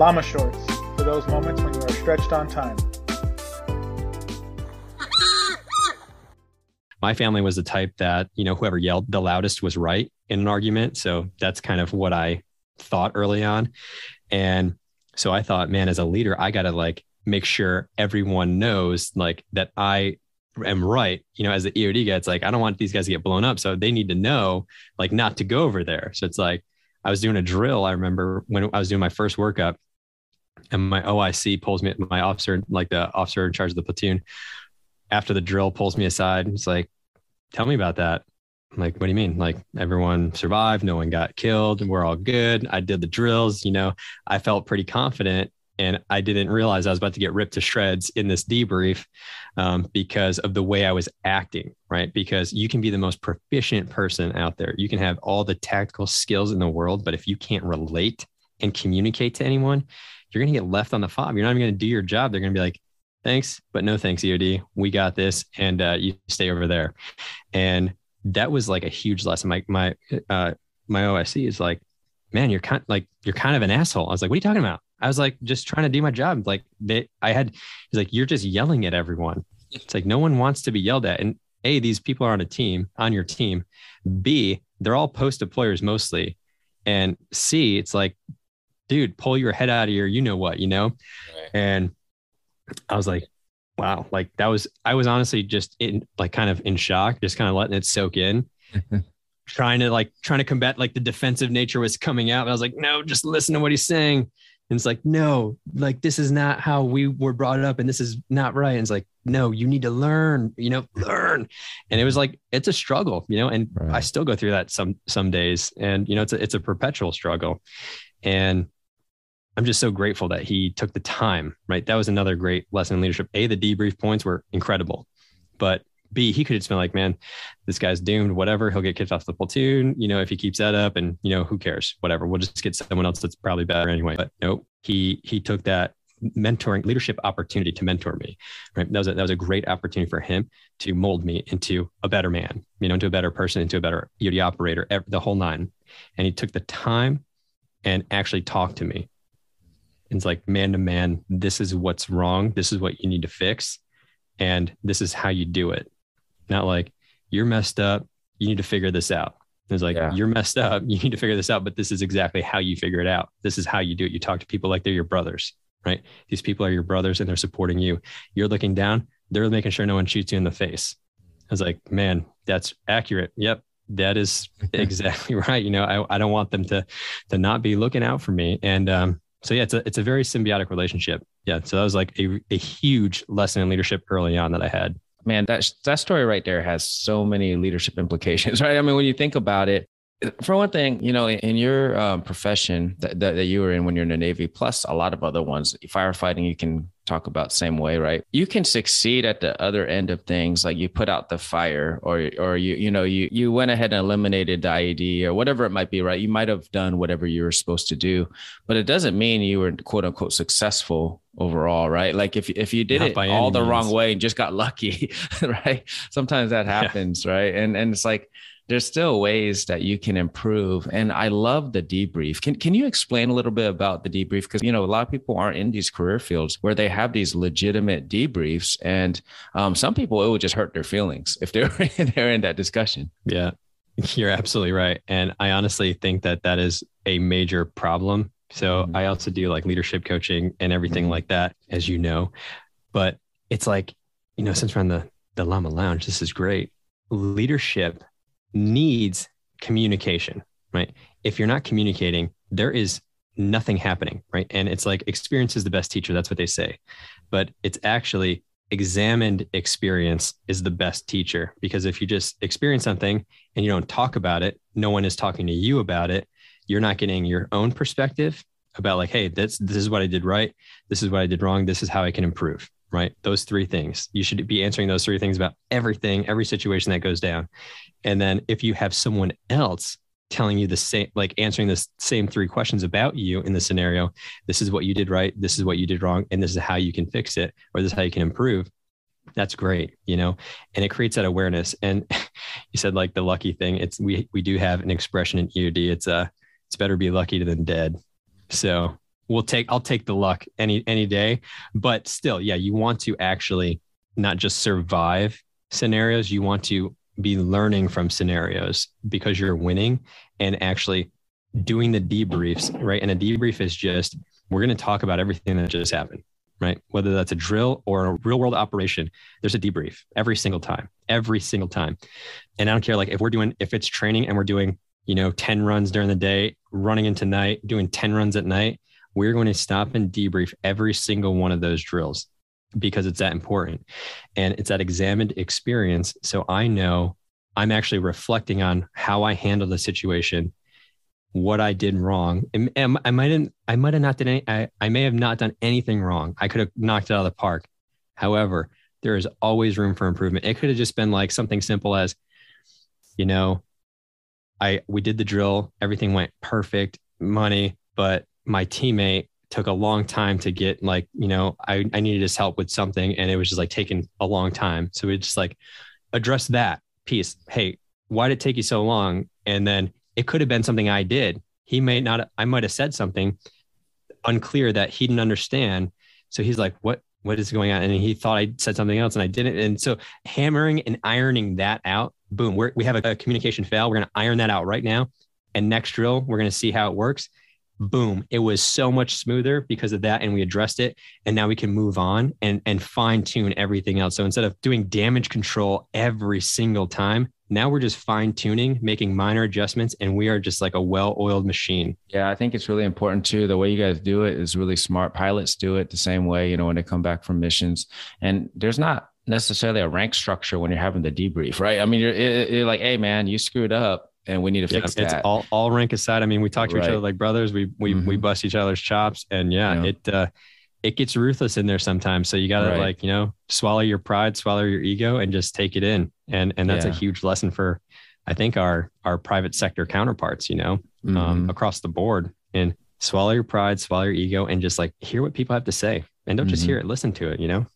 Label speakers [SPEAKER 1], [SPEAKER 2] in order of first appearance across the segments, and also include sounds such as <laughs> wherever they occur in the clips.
[SPEAKER 1] Llama Shorts for those moments when you are stretched on time.
[SPEAKER 2] My family was the type that, you know, whoever yelled the loudest was right in an argument. So that's kind of what I thought early on. And so I thought, man, as a leader, I got to like make sure everyone knows like that I am right. You know, as the EOD guy, it's like, I don't want these guys to get blown up. So they need to know like not to go over there. So it's like, I was doing a drill. I remember when I was doing my first workup and my OIC pulls me, my officer, like the officer in charge of the platoon, after the drill pulls me aside. It's like, tell me about that. I'm like, what do you mean? Like everyone survived, no one got killed, we're all good. I did the drills, you know, I felt pretty confident. And I didn't realize I was about to get ripped to shreds in this debrief um, because of the way I was acting, right? Because you can be the most proficient person out there. You can have all the tactical skills in the world, but if you can't relate and communicate to anyone, you're going to get left on the fob. You're not even going to do your job. They're going to be like, thanks, but no thanks, EOD. We got this, and uh, you stay over there. And that was like a huge lesson. My my uh, my OIC is like, man, you're kind like you're kind of an asshole. I was like, what are you talking about? I was like, just trying to do my job. Like they, I had, he's like, you're just yelling at everyone. It's like no one wants to be yelled at. And a, these people are on a team on your team. B, they're all post deployers mostly. And C, it's like, dude, pull your head out of your, you know what, you know? Right. And I was like, wow, like that was, I was honestly just in like kind of in shock, just kind of letting it soak in. <laughs> trying to like trying to combat like the defensive nature was coming out. And I was like, no, just listen to what he's saying. And it's like, no, like this is not how we were brought up and this is not right. And it's like, no, you need to learn, you know, learn. And it was like, it's a struggle, you know, and right. I still go through that some some days. And you know, it's a it's a perpetual struggle. And I'm just so grateful that he took the time, right? That was another great lesson in leadership. A, the debrief points were incredible. But B, he could have just been like, man, this guy's doomed, whatever. He'll get kicked off the platoon, you know, if he keeps that up and, you know, who cares, whatever. We'll just get someone else that's probably better anyway. But nope, he, he took that mentoring leadership opportunity to mentor me, right? That was a, that was a great opportunity for him to mold me into a better man, you know, into a better person, into a better EOD operator, the whole nine. And he took the time and actually talked to me. It's like man to man, this is what's wrong. This is what you need to fix. And this is how you do it not like you're messed up. You need to figure this out. It's like yeah. you're messed up. <laughs> You need to figure this out, but this is exactly how you figure it out. This is how you do it. You talk to people like they're your brothers, right? These people are your brothers and they're supporting you. You're looking down, they're making sure no one shoots you in the face. I was like, man, that's accurate. Yep. That is <laughs> exactly <laughs> right. You know, I, I don't want them to to not be looking out for me. And um, so yeah, it's a it's a very symbiotic relationship. Yeah. So that was like a, a huge lesson in leadership early on that I had
[SPEAKER 3] man, that that story right there has so many leadership implications, <laughs> right? I mean, when you think about it, for one thing, you know, in your um, profession that, that, that, you were in when you're in the Navy, plus a lot of other ones, firefighting, you can talk about same way, right? You can succeed at the other end of things, like you put out the fire, or or you you know you you went ahead and eliminated the IED or whatever it might be, right? You might have done whatever you were supposed to do, but it doesn't mean you were quote unquote successful overall, right? Like if if you did Not it all the means. wrong way and just got lucky, <laughs> right? Sometimes that happens, yeah. right? And and it's like there's still ways that you can improve. And I love the debrief. Can can you explain a little bit about the debrief? Because you know a lot of people aren't in these career fields where they have these legitimate debriefs, and um, some people it would just hurt their feelings if they're <laughs> they're in that discussion.
[SPEAKER 2] Yeah, you're absolutely right, and I honestly think that that is a major problem. So mm-hmm. I also do like leadership coaching and everything mm-hmm. like that, as you know. But it's like you know, since we're on the the Llama Lounge, this is great. Leadership needs communication, right? If you're not communicating, there is nothing happening, right? And it's like experience is the best teacher. That's what they say. But it's actually examined experience is the best teacher because if you just experience something and you don't talk about it, no one is talking to you about it. You're not getting your own perspective about like, hey, this this is what I did right. This is what I did wrong. This is how I can improve right? Those three things. You should be answering those three things about everything, every situation that goes down. And then if you have someone else telling you the same, like answering the same three questions about you in the scenario, this is what you did right, this is what you did wrong, and this is how you can fix it, or this is how you can improve. That's great, you know, and it creates that awareness. And <laughs> you said like the lucky thing. It's we we do have an expression in EOD. It's uh it's better be lucky than dead. So we'll take I'll take the luck any any day. But still, yeah, you want to actually not just survive scenarios, you want to be learning from scenarios because you're winning and actually doing the debriefs, right? And a debrief is just we're going to talk about everything that just happened, right? Whether that's a drill or a real world operation, there's a debrief every single time, every single time. And I don't care, like if we're doing, if it's training and we're doing, you know, 10 runs during the day, running into night, doing 10 runs at night, we're going to stop and debrief every single one of those drills because it's that important. And it's that examined experience. So I know I'm actually reflecting on how I handled the situation what I did wrong. And, I might have, I might have not done any, I, I may have not done anything wrong. I could have knocked it out of the park. However, there is always room for improvement. It could have just been like something simple as, you know, I we did the drill, everything went perfect, money, but my teammate took a long time to get like, you know, I, I needed his help with something and it was just like taking a long time. So we just like address that piece. Hey, why did it take you so long? And then it could have been something I did. He may not, I might have said something unclear that he didn't understand. So he's like, what, what is going on? And he thought I said something else and I didn't. And so hammering and ironing that out, boom, we're, we have a, a communication fail. We're going to iron that out right now. And next drill, we're going to see how it works. Boom. It was so much smoother because of that. And we addressed it. And now we can move on and, and fine tune everything else. So instead of doing damage control every single time, now we're just fine tuning, making minor adjustments, and we are just like a well oiled machine.
[SPEAKER 3] Yeah, I think it's really important too. The way you guys do it is really smart. Pilots do it the same way, you know, when they come back from missions. And there's not necessarily a rank structure when you're having the debrief, right? I mean, you're, you're like, hey, man, you screwed up and we need to fix
[SPEAKER 2] yeah,
[SPEAKER 3] that.
[SPEAKER 2] It's all, all rank aside. I mean, we talk to right. each other like brothers. We we mm-hmm. we bust each other's chops, and yeah, yeah. it uh, it gets ruthless in there sometimes. So you got to right. like, you know, swallow your pride, swallow your ego and just take it in. And, and that's yeah. a huge lesson for, I think our, our private sector counterparts, you know, um, mm-hmm. um, across the board and swallow your pride, swallow your ego and just like hear what people have to say and don't mm-hmm. just hear it, listen to it, you know?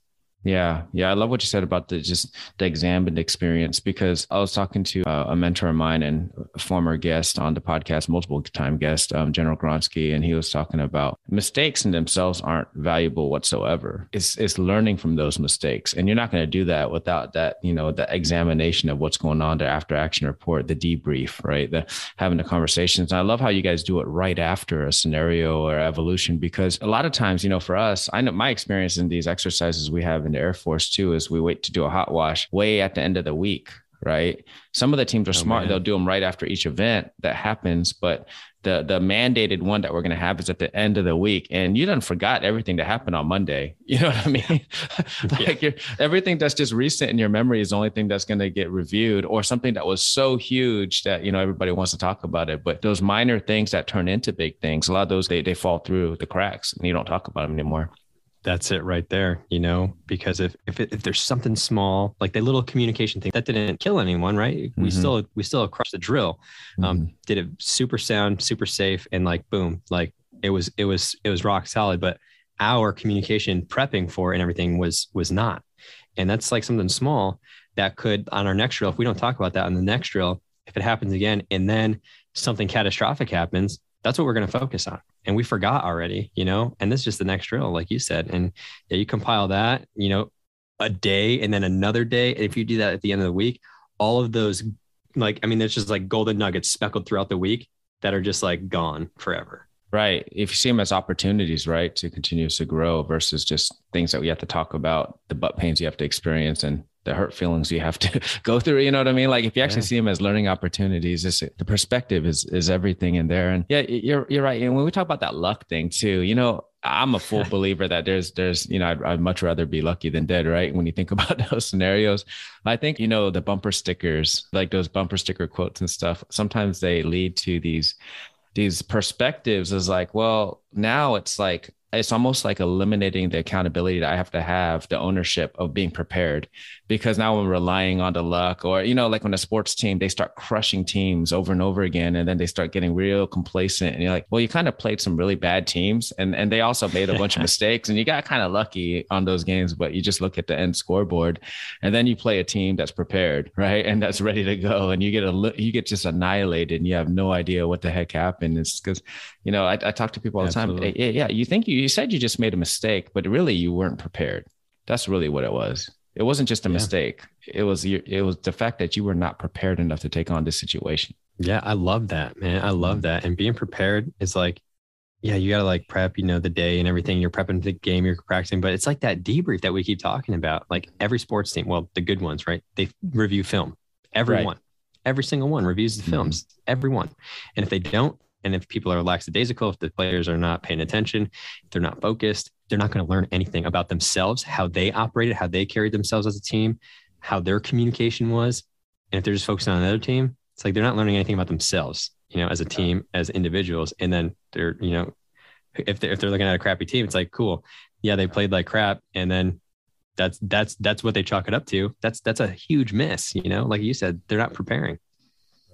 [SPEAKER 3] Yeah, yeah, I love what you said about the just the exam examined experience because I was talking to uh, a mentor of mine and a former guest on the podcast, multiple time guest, um, General Gronsky, and he was talking about mistakes in themselves aren't valuable whatsoever. It's it's learning from those mistakes, and you're not going to do that without that you know the examination of what's going on, the after action report, the debrief, right? The having the conversations. And I love how you guys do it right after a scenario or evolution because a lot of times, you know, for us, I know my experience in these exercises we have in the Air Force too is we wait to do a hot wash way at the end of the week, right? Some of the teams are oh, smart; man. they'll do them right after each event that happens, but the the mandated one that we're going to have is at the end of the week and you done forgot everything that happened on monday <laughs> you know what i mean <laughs> like yeah. everything that's just recent in your memory is the only thing that's going to get reviewed or something that was so huge that you know everybody wants to talk about it but those minor things that turn into big things a lot of those they, they fall through the cracks and you don't talk about them anymore
[SPEAKER 2] that's it right there you know because if if, it, if there's something small like the little communication thing that didn't kill anyone right mm-hmm. we still we still crushed the drill um mm-hmm. did it super sound super safe and like boom like it was it was it was rock solid but our communication prepping for and everything was was not and that's like something small that could on our next drill if we don't talk about that on the next drill if it happens again and then something catastrophic happens that's what we're going to focus on. And we forgot already you know and this is just the next drill like you said. And yeah you compile that you know a day and then another day. If you do that at the end of the week all of those like i mean there's just like golden nuggets speckled throughout the week that are just like gone forever.
[SPEAKER 3] Right. If you see them as opportunities right to continue to grow versus just things that we have to talk about the butt pains you have to experience and the hurt feelings you have to <laughs> go through. You know what I mean? Like if you actually yeah. see them as learning opportunities, the perspective is is everything in there. And yeah, you're you're right. And when we talk about that luck thing too, you know, I'm a full <laughs> believer that there's there's you know I'd, I'd, much rather be lucky than dead, right? When you think <laughs> about those scenarios, I think you know the bumper stickers, like those bumper sticker quotes and stuff. Sometimes they lead to these these perspectives as like, well, now it's like it's almost like eliminating the accountability that I have to have, the ownership of being prepared, because now I'm relying on the luck, or you know, like when a sports team they start crushing teams over and over again, and then they start getting real complacent, and you're like, well, you kind of played some really bad teams, and and they also made a <laughs> bunch of mistakes, and you got kind of lucky on those games, but you just look at the end scoreboard, and then you play a team that's prepared, <laughs> right, and that's ready to go, and you get a you get just annihilated, and you have no idea what the heck happened. It's because you know I, I talk to people all the Absolutely. time. Yeah, yeah, you think you you said you just made a mistake, but really you weren't prepared. That's really what it was. It wasn't just a yeah. mistake. It was it was the fact that you were not prepared enough to take on this situation.
[SPEAKER 2] Yeah, I love that, man. I love that. And being prepared is like, yeah, you gotta like prep, you know, the day and everything. You're prepping the game, you're practicing, but it's like that debrief that we keep talking about. Like every sports team, well, the good ones, right? They review film. Everyone, right. every single one reviews the mm-hmm. films. Mm-hmm. Everyone, and if they don't, and if people are lackadaisical, if the players are not paying attention, if they're not focused, they're not going to learn anything about themselves, how they operated, how they carried themselves as a team, how their communication was. And if they're just focusing on another team, it's like they're not learning anything about themselves, you know, as a team, as individuals. And then they're, you know, if they're, if they're looking at a crappy team, it's like, cool. Yeah, they played like crap. And then that's, that's, that's what they chalk it up to. That's, that's a huge miss, you know, like you said, they're not preparing.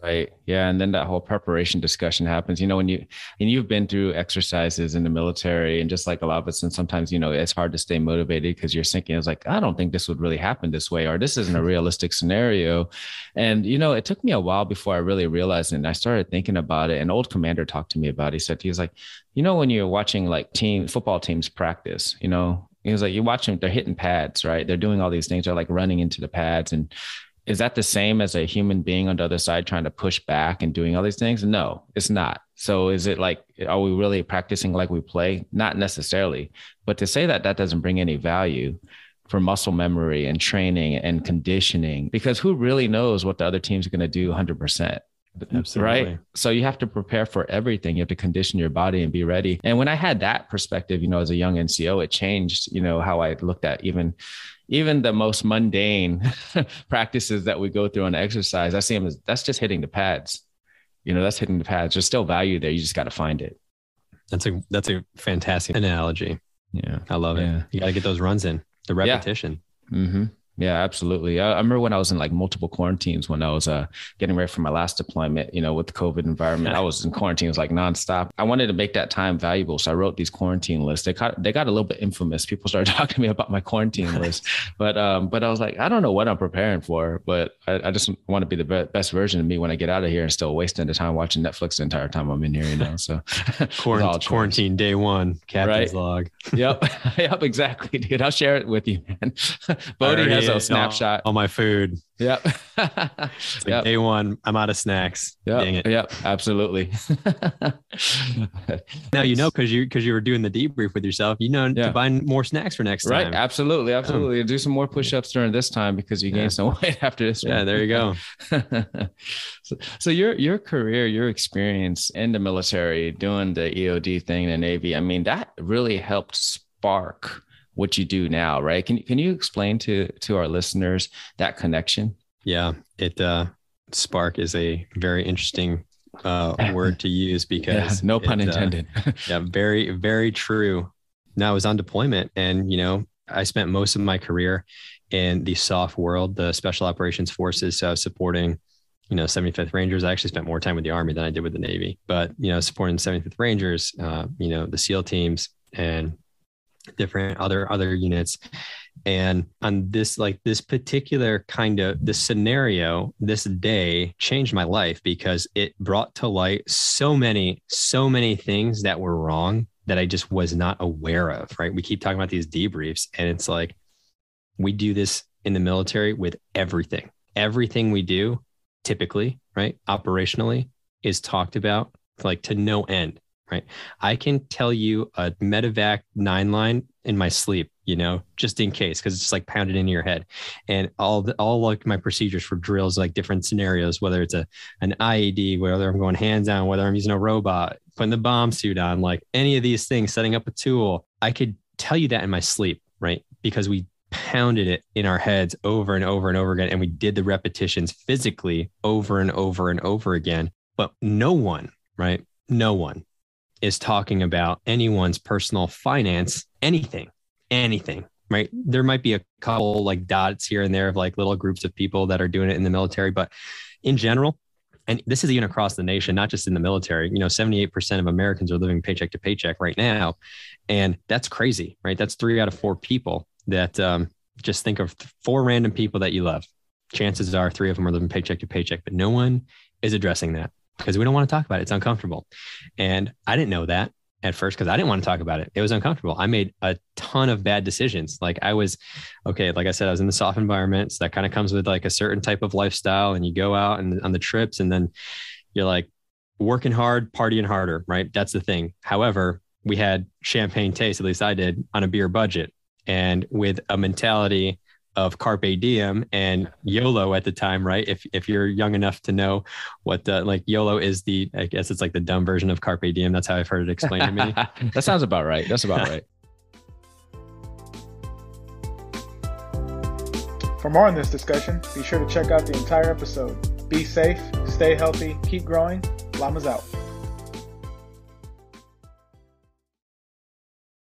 [SPEAKER 3] Right. Yeah. And then that whole preparation discussion happens. You know, when you and you've been through exercises in the military and just like a lot of us, and sometimes, you know, it's hard to stay motivated because you're thinking it's like, I don't think this would really happen this way, or this isn't a <laughs> realistic scenario. And, you know, it took me a while before I really realized it. And I started thinking about it. An old commander talked to me about it. He said, he was like, you know, when you're watching like team football teams practice, you know, he was like, you watch them, they're hitting pads, right? They're doing all these things. They're like running into the pads and is that the same as a human being on the other side trying to push back and doing all these things? No, it's not. So is it like, are we really practicing like we play? Not necessarily. But to say that that doesn't bring any value for muscle memory and training and conditioning, because who really knows what the other team's going to do 100%? Absolutely. Right. So you have to prepare for everything. You have to condition your body and be ready. And when I had that perspective, you know, as a young NCO, it changed, you know, how I looked at even even the most mundane <laughs> practices that we go through on exercise, I see them as that's just hitting the pads. You know, that's hitting the pads. There's still value there. You just got to find it.
[SPEAKER 2] That's a that's a fantastic analogy. Yeah, I love it. You got to get those runs in, the repetition.
[SPEAKER 3] Yeah. Mm-hmm. Yeah, absolutely. I, I, remember when I was in like multiple quarantines when I was uh, getting ready for my last deployment, you know, with the COVID environment, I was in quarantines like nonstop. I wanted to make that time valuable. So I wrote these quarantine lists. They got, they got a little bit infamous. People started <laughs> talking to me about my quarantine list, <laughs> but, um, but I was like, I don't know what I'm preparing for, but I, I just want to be the best version of me when I get out of here and still wasting the time watching Netflix the entire time I'm in here, you know? So <laughs>
[SPEAKER 2] quarantine, quarantine day one, captain's right? log.
[SPEAKER 3] yep. yep. Exactly. Dude. I'll share it with you, man. Bodie has a snapshot.
[SPEAKER 2] All my food.
[SPEAKER 3] Yep.
[SPEAKER 2] like yep. Day one, I'm out of snacks.
[SPEAKER 3] Yep. Yep. Absolutely. <laughs>
[SPEAKER 2] now you know because you because you were doing the debrief with yourself. You know yeah. to buy more snacks for next
[SPEAKER 3] time. Right. Absolutely. Oh. Absolutely. Do some more push-ups during this time because you gained yeah. some <laughs> weight after this.
[SPEAKER 2] Yeah. One. There you go. <laughs>
[SPEAKER 3] so, so your your career, your experience in the military, doing the EOD thing in the Navy. I mean, that really helped spark what you do now, right? Can can you explain to to our listeners that connection?
[SPEAKER 2] Yeah, it uh, spark is a very interesting uh, word to use <laughs> because
[SPEAKER 3] yeah, no pun
[SPEAKER 2] it,
[SPEAKER 3] uh, intended.
[SPEAKER 2] Uh, <laughs> yeah, very very true. Now I was on deployment, and you know I spent most of my career in the SOF world, the Special Operations Forces. So supporting you know 75th Rangers. I actually spent more time with the Army than I did with the Navy, but you know supporting 75th Rangers, uh, you know the SEAL teams and different other other units. And on this like this particular kind of this scenario this day changed my life because it brought to light so many so many things that were wrong that i just was not aware of right? We keep talking about these debriefs and it's like we do this in the military with everything. Everything we do typically right operationally is talked about like to no end right? I can tell you a medevac nine line in my sleep, you know, just in case, because it's like pounded into your head. And all the, all like my procedures for drills, like different scenarios, whether it's a an IED, whether I'm going hands down, whether I'm using a robot, putting the bomb suit on, like any of these things, setting up a tool, I could tell you that in my sleep, right? Because we pounded it in our heads over and over and over again. And we did the repetitions physically over and over and over again. But no one, right? No one is talking about anyone's personal finance, anything, anything, right? There might be a couple like dots here and there of like little groups of people that are doing it in the military, but in general, and this is even across the nation, not just in the military. You know, 78% of Americans are living paycheck to paycheck right now. And that's crazy, right? That's three out of four people that um, just think of four random people that you love. Chances are three of them are living paycheck to paycheck, but no one is addressing that because we don't want to talk about it. It's uncomfortable. And I didn't know that at first because I didn't want to talk about it. It was uncomfortable. I made a ton of bad decisions. Like I was, okay, like I said, I was in the SOF environment. So that kind of comes with like a certain type of lifestyle. And you go out and on the trips and then you're like working hard, partying harder, right? That's the thing. However, we had champagne taste, at least I did, on a beer budget. And with a mentality of carpe diem and YOLO at the time, right? If if you're young enough to know what the like YOLO is the I guess it's like the dumb version of carpe diem. That's how I've heard it explained to me. <laughs>
[SPEAKER 3] that sounds about right. That's about right.
[SPEAKER 1] For more on this discussion, be sure to check out the entire episode. Be safe, stay healthy, keep growing. Llamas out.